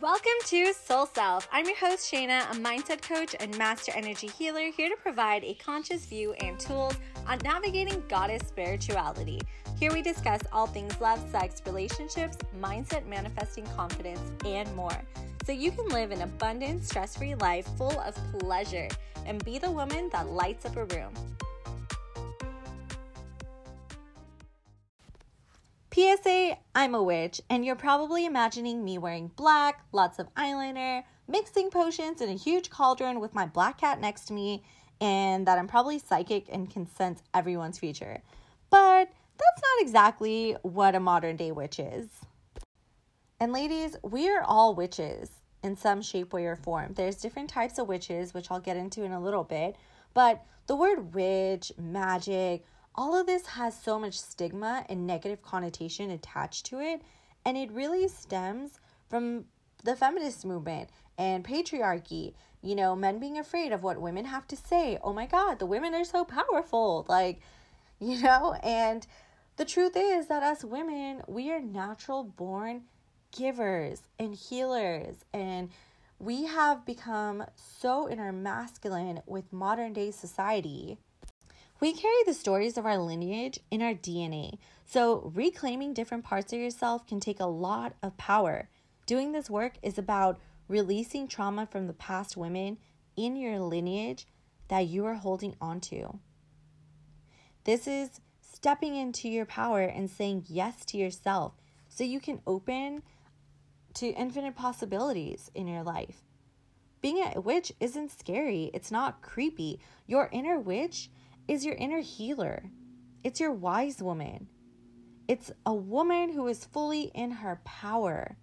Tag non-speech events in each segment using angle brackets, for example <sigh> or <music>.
Welcome to Soul Self. I'm your host, Shayna, a mindset coach and master energy healer, here to provide a conscious view and tools on navigating goddess spirituality. Here we discuss all things love, sex, relationships, mindset, manifesting confidence, and more. So you can live an abundant, stress free life full of pleasure and be the woman that lights up a room. PSA, I'm a witch, and you're probably imagining me wearing black, lots of eyeliner, mixing potions in a huge cauldron with my black cat next to me, and that I'm probably psychic and can sense everyone's future. But that's not exactly what a modern day witch is. And ladies, we are all witches in some shape, way, or form. There's different types of witches, which I'll get into in a little bit, but the word witch, magic, all of this has so much stigma and negative connotation attached to it. And it really stems from the feminist movement and patriarchy. You know, men being afraid of what women have to say. Oh my God, the women are so powerful. Like, <laughs> you know, and the truth is that as women, we are natural born givers and healers. And we have become so in our masculine with modern day society we carry the stories of our lineage in our DNA, so reclaiming different parts of yourself can take a lot of power. Doing this work is about releasing trauma from the past women in your lineage that you are holding onto. This is stepping into your power and saying yes to yourself so you can open to infinite possibilities in your life. Being a witch isn't scary, it's not creepy. Your inner witch is your inner healer. It's your wise woman. It's a woman who is fully in her power.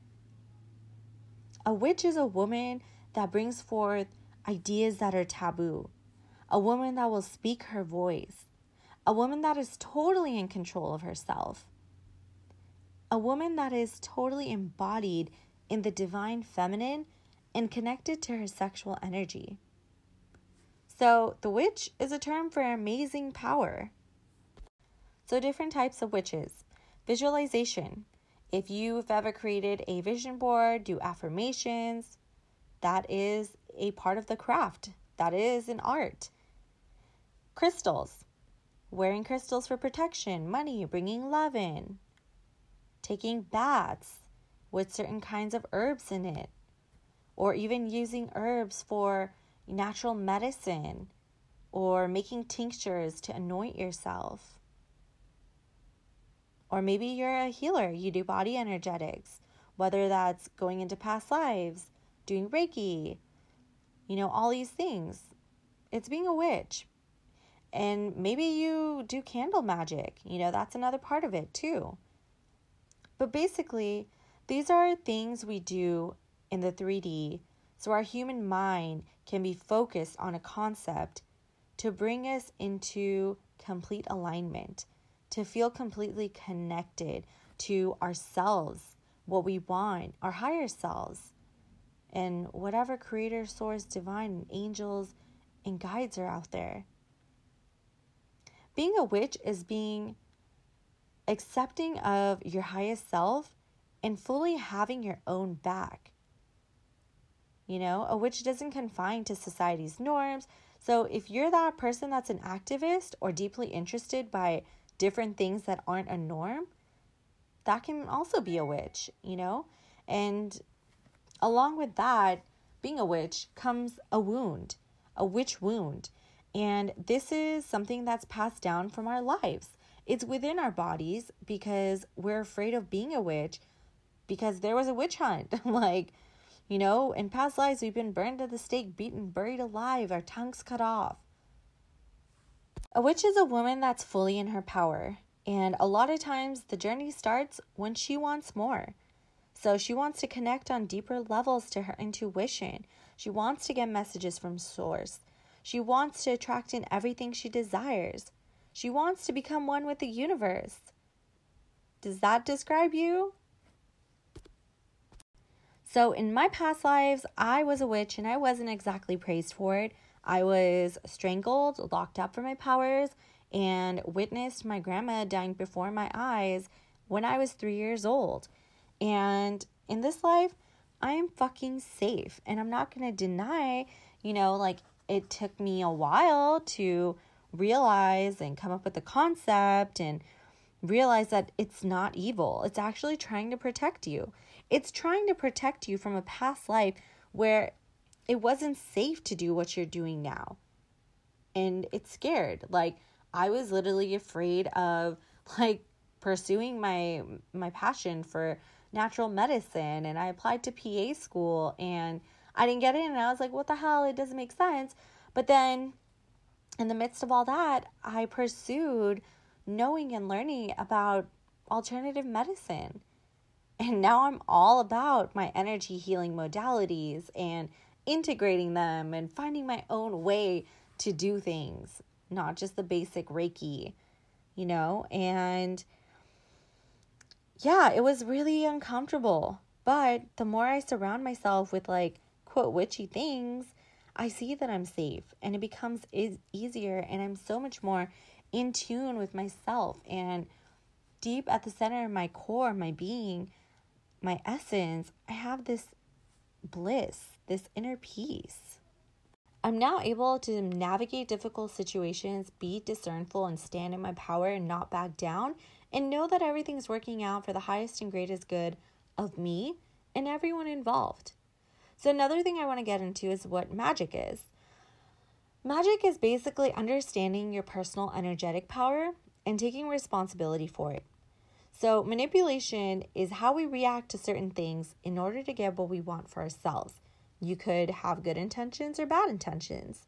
A witch is a woman that brings forth ideas that are taboo, a woman that will speak her voice, a woman that is totally in control of herself, a woman that is totally embodied in the divine feminine and connected to her sexual energy. So, the witch is a term for amazing power. So, different types of witches. Visualization. If you've ever created a vision board, do affirmations, that is a part of the craft. That is an art. Crystals. Wearing crystals for protection, money, bringing love in. Taking baths with certain kinds of herbs in it. Or even using herbs for natural medicine or making tinctures to anoint yourself. Or maybe you're a healer, you do body energetics, whether that's going into past lives, doing Reiki, you know, all these things. It's being a witch. And maybe you do candle magic, you know, that's another part of it too. But basically, these are things we do in the 3D so our human mind can be focused on a concept to bring us into complete alignment, to feel completely connected to ourselves, what we want, our higher selves, and whatever creator, source, divine, angels, and guides are out there. Being a witch is being accepting of your highest self and fully having your own back. You know, uh, a witch doesn't confine to society's norms. So if you're that person that's an activist or deeply interested by different things that aren't a norm, that can also be a witch, you know? And along with that, being a witch comes a wound, a witch wound. And this is something that's passed down from our lives. It's within our bodies because we're afraid of being a witch because there was a witch hunt. <laughs> like, you know, in past lives, we've been burned at the stake, beaten, buried alive, our tongues cut off. A witch is a woman that's fully in her power. And a lot of times, the journey starts when she wants more. So she wants to connect on deeper levels to her intuition. She wants to get messages from Source. She wants to attract in everything she desires. She wants to become one with the universe. Does that describe you? So, in my past lives, I was a witch and I wasn't exactly praised for it. I was strangled, locked up for my powers, and witnessed my grandma dying before my eyes when I was three years old. And in this life, I am fucking safe. And I'm not to deny, you know, like it took me a while to realize and come up with the concept and realize that it's not evil. It's actually trying to protect you. It's trying to protect you from a past life where it wasn't safe to do what you're doing now. And it's scared. Like I was literally afraid of <laughs> like pursuing my my passion for natural medicine and I applied to PA school and I didn't get in and I was like what the hell it doesn't make sense but then in the midst of all that I pursued knowing and learning about alternative medicine and now I'm all about my energy healing modalities and integrating them and finding my own way to do things not just the basic reiki you know and yeah, it was really uncomfortable. But the more I surround myself with like quote witchy things, I see that I'm safe and it becomes is easier and I'm so much more in tune with myself and deep at the center of my core, my being, my essence, I have this bliss, this inner peace. I'm now able to navigate difficult situations, be discernful, and stand in my power and not back down and know that everything's working out for the highest and greatest good of me and everyone involved. So, another thing I want to get into is what magic is. Magic is basically understanding your personal energetic power and taking responsibility for it. So, manipulation is how we react to certain things in order to get what we want for ourselves. You could have good intentions or bad intentions.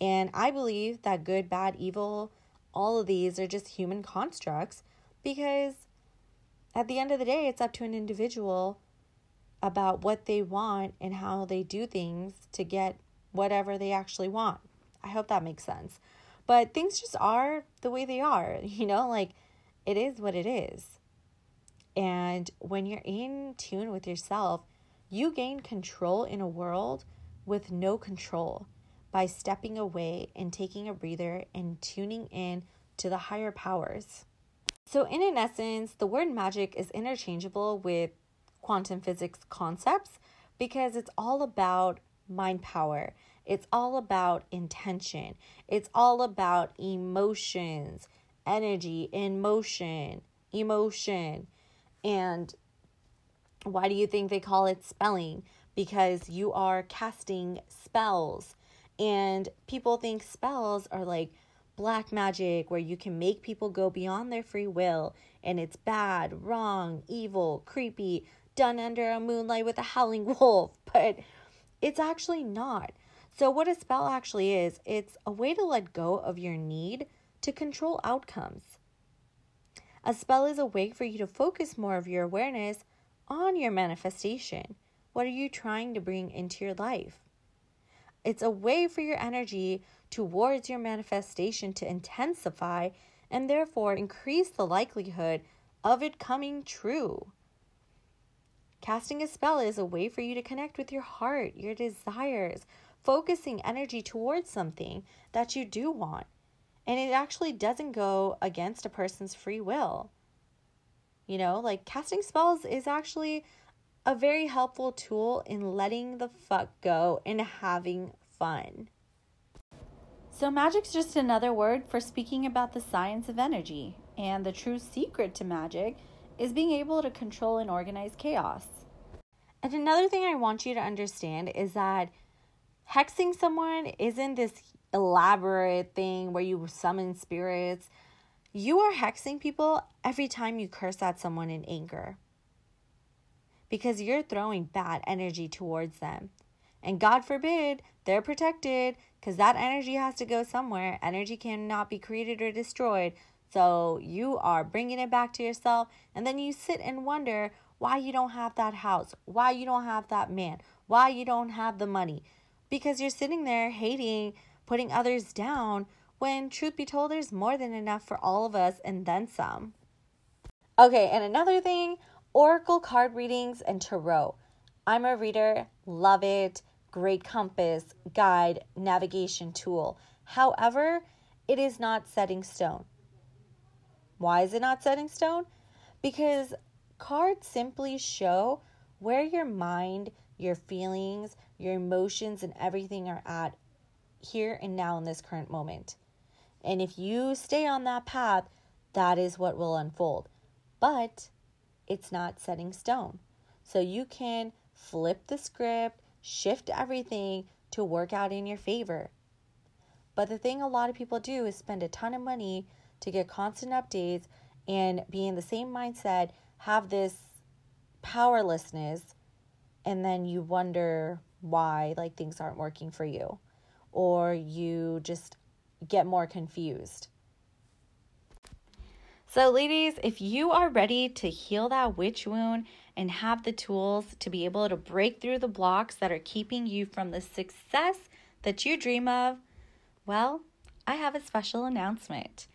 And I believe that good, bad, evil, all of these are just human constructs because at the end of the day, it's up to an individual about what they want and how they do things to get whatever they actually want. I hope that makes sense. But things just are the way they are, <laughs> you know, like it is what it is. And when you're in tune with yourself, you gain control in a world with no control by stepping away and taking a breather and tuning in to the higher powers. So, in an essence, the word magic is interchangeable with quantum physics concepts because it's all about mind power. It's all about intention. It's all about emotions, energy in motion, emotion. And why do you think they call it spelling? Because you are casting spells. And people think spells are like black magic where you can make people go beyond their free will and it's bad, wrong, evil, creepy, done under a moonlight with a howling <laughs> wolf, but it's actually not. So, what a spell actually is, it's a way to let go of your need to control outcomes. A spell is a way for you to focus more of your awareness on your manifestation. What are you trying to bring into your life? It's a way for your energy towards your manifestation to intensify and therefore increase the likelihood of it coming true. Casting a spell is a way for you to connect with your heart, your desires, focusing energy towards something that you do want. And it actually doesn't go against a person's free will. You know, like casting spells is actually a very helpful tool in letting the fuck go and having fun. So, magic's just another word for speaking about the science of energy, and the true secret to magic is being able to control and organize chaos. And another thing I want you to understand is that hexing someone isn't this elaborate thing where you summon spirits. You are hexing people every time you curse at someone in anger because you're throwing bad energy towards them. And God forbid they're protected because that energy has to go somewhere. Energy cannot be created or destroyed. So you are bringing it back to yourself. And then you sit and wonder why you don't have that house, why you don't have that man, why you don't have the money. Because you're sitting there hating, putting others down, when truth be told, there's more than enough for all of us and then some. Okay, and another thing Oracle card readings and tarot. I'm a reader, love it, great compass, guide, navigation tool. However, it is not setting stone. Why is it not setting stone? Because cards simply show where your mind, your feelings, your emotions, and everything are at here and now in this current moment. And if you stay on that path, that is what will unfold. But it's not setting stone. So you can flip the script, shift everything to work out in your favor. But the thing a lot of people do is spend a ton of money to get constant updates and be in the same mindset, have this powerlessness, and then you wonder why like things aren't working for you or you just get more confused. So, ladies, if you are ready to heal that witch wound and have the tools to be able to break through the blocks that are keeping you from the success that you dream of, well, I have a special announcement.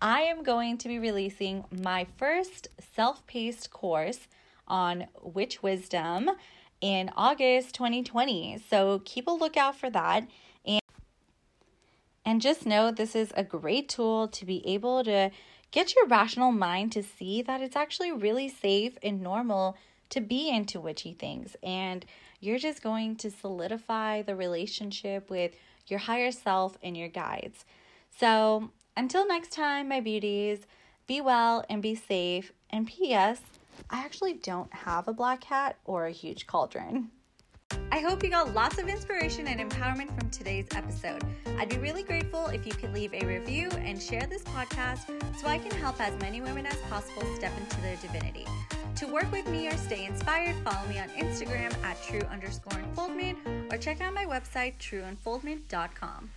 I am going to be releasing my first self paced course on witch wisdom in August 2020. So keep a lookout for that. And, and just know this is a great tool to be able to get your rational mind to see that it's actually really safe and normal to be into witchy things. And you're just going to solidify the relationship with your higher self and your guides. So until next time, my beauties, be well and be safe. And P.S. I actually don't have a black hat or a huge cauldron. I hope you got lots of inspiration and empowerment from today's episode. I'd be really grateful if you could leave a review and share this podcast so I can help as many women as possible step into their divinity. To work with me or stay inspired, follow me on Instagram at true underscore unfoldment or check out my website, trueunfoldment.com.